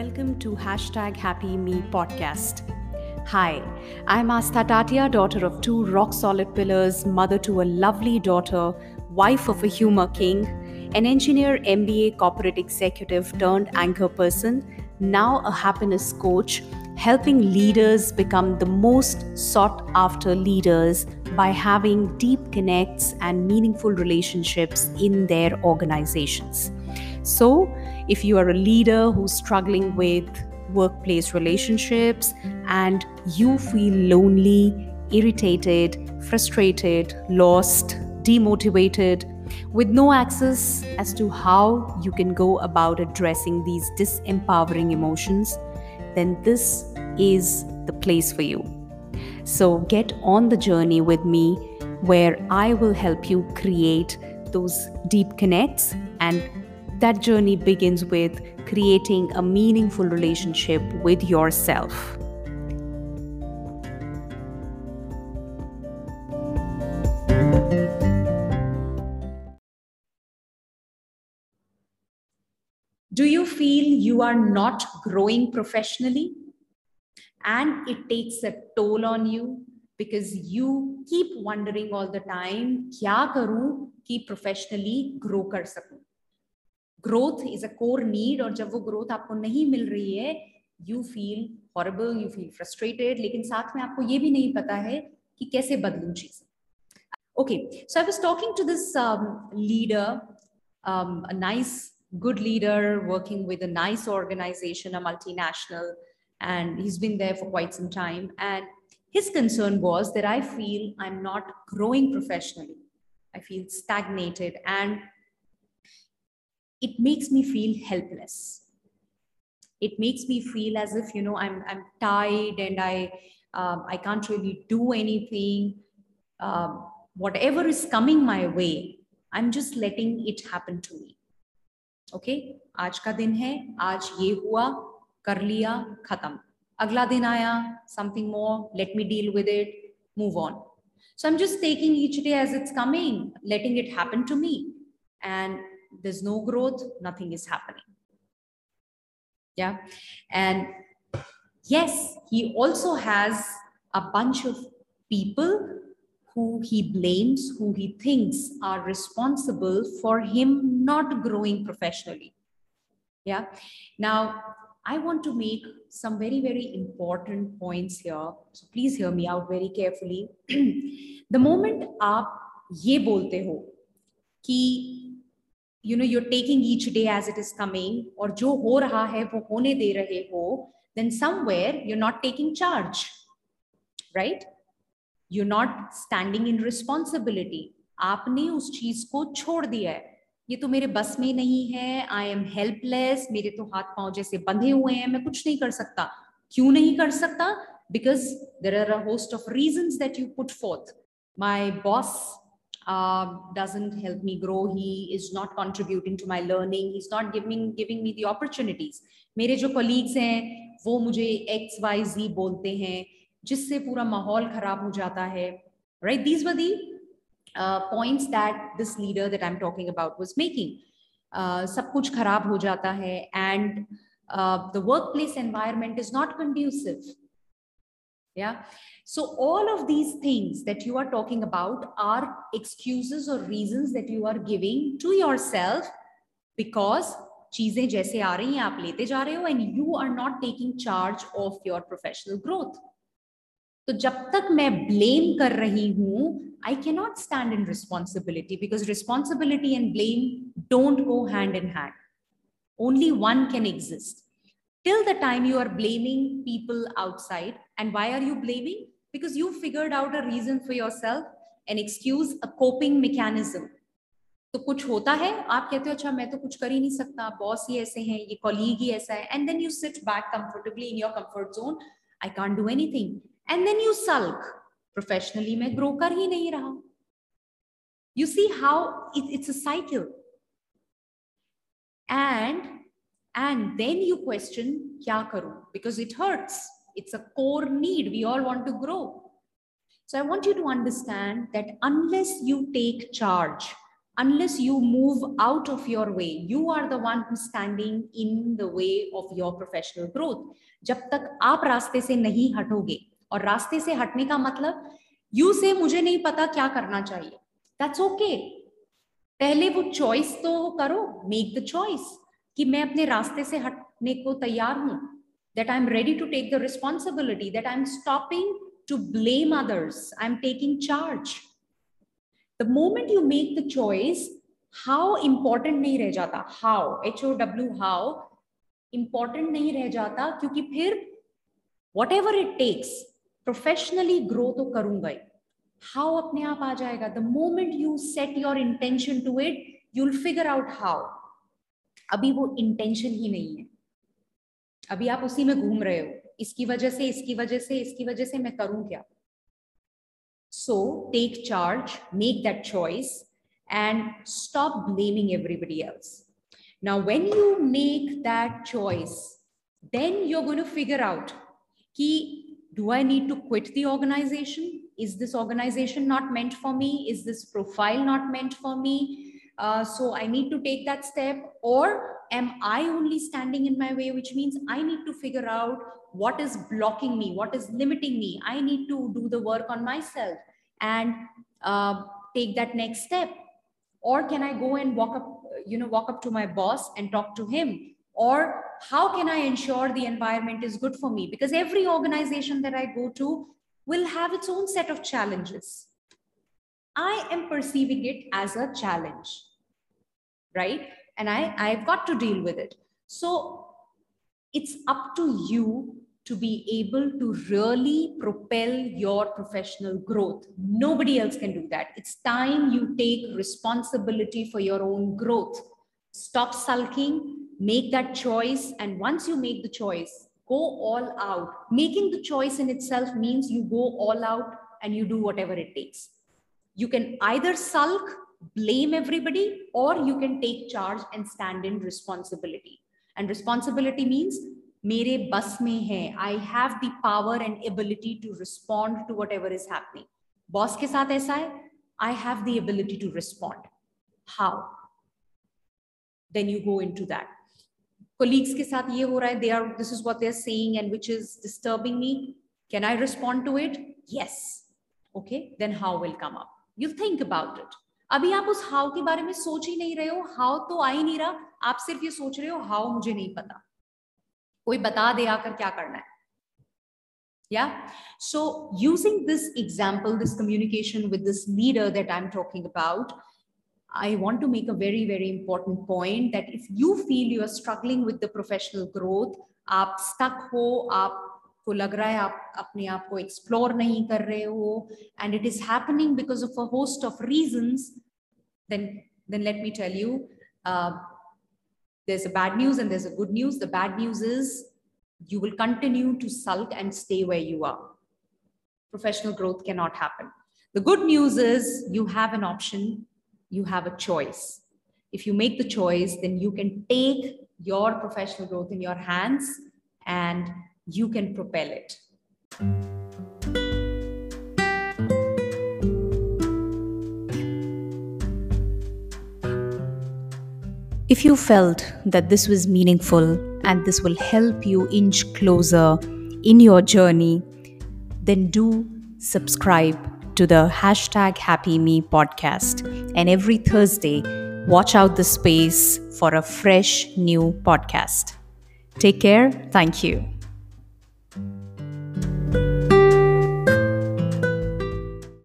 Welcome to Hashtag Happy Me podcast. Hi, I'm Astha Tatia, daughter of two rock solid pillars, mother to a lovely daughter, wife of a humor king, an engineer, MBA corporate executive turned anchor person, now a happiness coach, helping leaders become the most sought after leaders by having deep connects and meaningful relationships in their organizations. So, if you are a leader who's struggling with workplace relationships and you feel lonely, irritated, frustrated, lost, demotivated, with no access as to how you can go about addressing these disempowering emotions, then this is the place for you. So get on the journey with me where I will help you create those deep connects and that journey begins with creating a meaningful relationship with yourself. Do you feel you are not growing professionally? And it takes a toll on you because you keep wondering all the time, kya karu ki professionally grow kar sakun? Growth is a core need और जब वो growth आपको नहीं मिल रही है you feel horrible you feel frustrated लेकिन साथ में आपको ये भी नहीं पता है कि कैसे बदलू चीजें okay so i was talking to this um, leader um, a nice good leader working with a nice organization a multinational and he's been there for quite some time and his concern was that i feel i'm not growing professionally i feel stagnated and it makes me feel helpless it makes me feel as if you know i'm i'm tired and i um, i can't really do anything um, whatever is coming my way i'm just letting it happen to me okay आज का दिन है आज ये हुआ कर लिया खत्म अगला दिन आया something more let me deal with it move on so i'm just taking each day as it's coming letting it happen to me and there's no growth, nothing is happening. Yeah. And yes, he also has a bunch of people who he blames, who he thinks are responsible for him not growing professionally. Yeah. Now, I want to make some very, very important points here. So please hear me out very carefully. the moment आप ये बोलते हो कि you know you're taking each day as it is coming और जो हो रहा है, वो होने दे रहे हो then somewhere you're not taking charge right you not standing in responsibility आपने उस चीज़ को छोड़ दिया है। ये तो मेरे बस में नहीं है आई एम हेल्पलेस मेरे तो हाथ पाँव जैसे बंधे हुए हैं, मैं कुछ नहीं कर सकता। क्यों नहीं कर सकता? Because there are a host of reason that you put forth my boss uh, doesn't help me grow. He is not contributing to my learning. He's not giving giving me the opportunities. मेरे जो colleagues हैं वो मुझे x Y जी बोलते हैं जिससे पूरा माहौल खराब हो जाता है। Right these were the points that this leader that I am talking about was making सब कुछ खराब हो जाता है and the work place environment is not conducive yeah so all of these things that you are talking about are excuses or reasons that you are giving to yourself because चीजें जैसे आ रही हैं आप लेते जा रहे हो and you are not taking charge of your professional growth तो जब तक मैं ब्लेम कर रही हूं I can not stand in responsibility because responsibility and blame don't go hand in hand only one can exist till the time you are blaming people outside. And why are you blaming? Because you figured out a reason for yourself, an excuse, a coping mechanism. तो कुछ होता है आप कहते हो अच्छा मैं तो कुछ कर ही नहीं सकता बॉस ही ऐसे हैं ये कॉलीग ही ऐसा है and then you sit back comfortably in your comfort zone I can't do anything and then you sulk professionally मैं ग्रो कर ही नहीं रहा you see how it, it's a cycle and and then you question kya karu because it hurts it's a core need we all want to grow so i want you to understand that unless you take charge unless you move out of your way you are the one who's standing in the way of your professional growth जब तक आप रास्ते से नहीं हटोगे और रास्ते से हटने का मतलब यू से मुझे नहीं पता क्या करना चाहिए दैट्स ओके okay. पहले वो चॉइस तो करो मेक द चॉइस कि मैं अपने रास्ते से हटने को तैयार हूँ that I am ready to take the responsibility that I am stopping to blame others I am taking charge the moment you make the choice how important नहीं रह जाता? How H O W how important नहीं रह जाता, क्योंकि फिर whatever it takes professionally grow तो करूँगा ही। हाउ अपने आप आ जाएगा? The moment you set your intention to it you'll figure out how अभी वो इंटेंशन ही नहीं है अभी आप उसी में घूम रहे हो इसकी वजह से, इसकी वजह से, इसकी वजह से मैं करूँ क्या so take charge make that choice and stop blaming everybody else now when you make that choice then you going to figure out कि do I need to quit the organization? Is this organization not meant for me? Is this profile not meant for me? Uh, so I need to take that step. Or am I only standing in my way, which means I need to figure out what is blocking me, what is limiting me. I need to do the work on myself and uh, take that next step. Or can I go and walk up, you know, walk up to my boss and talk to him or how can I ensure the environment is good for me? Because every organization that I go to will have its own set of challenges. I am perceiving it as a challenge, right? And I, I've got to deal with it. So it's up to you to be able to really propel your professional growth. Nobody else can do that. It's time you take responsibility for your own growth. Stop sulking, make that choice. And once you make the choice, go all out. Making the choice in itself means you go all out and you do whatever it takes. You can either sulk, blame everybody, or you can take charge and stand in responsibility. And responsibility means मेरे बस में है I have the power and ability to respond to what ever is happening boss के साथ ऐसा है I have the ability to respond how then you go into that colleagues ke sath ye ho raha hai they are this is what they are saying and which is disturbing me can i respond to it yes okay then how will come up you think about it अभी आप उस how के बारे में सोच ही नहीं रहे हो हाउ तो आ ही नहीं रहा आप सिर्फ ये सोच रहे हो हाउ मुझे नहीं पता कोई बता दे आकर क्या करना है yeah so using this example this communication with this leader that i'm talking about I want to make a very, very important point that if you feel you are struggling with the professional growth, आप stuck हो आपको लग रहा है आप अपने आप को explore नहीं कर रहे हो and it is happening because of a host of reasons, then then let me tell you, uh, there's a bad news and there's a good news. The bad news is you will continue to sulk and stay where you are. Professional growth cannot happen. The good news is you have an option you have a choice. If you make the choice, then you can take your professional growth in your hands and you can propel it. If you felt that this was meaningful and this will help you inch closer in your journey, then do subscribe to the hashtag Happy Me podcast. And every Thursday, watch out the space for a fresh new podcast. Take care. Thank you.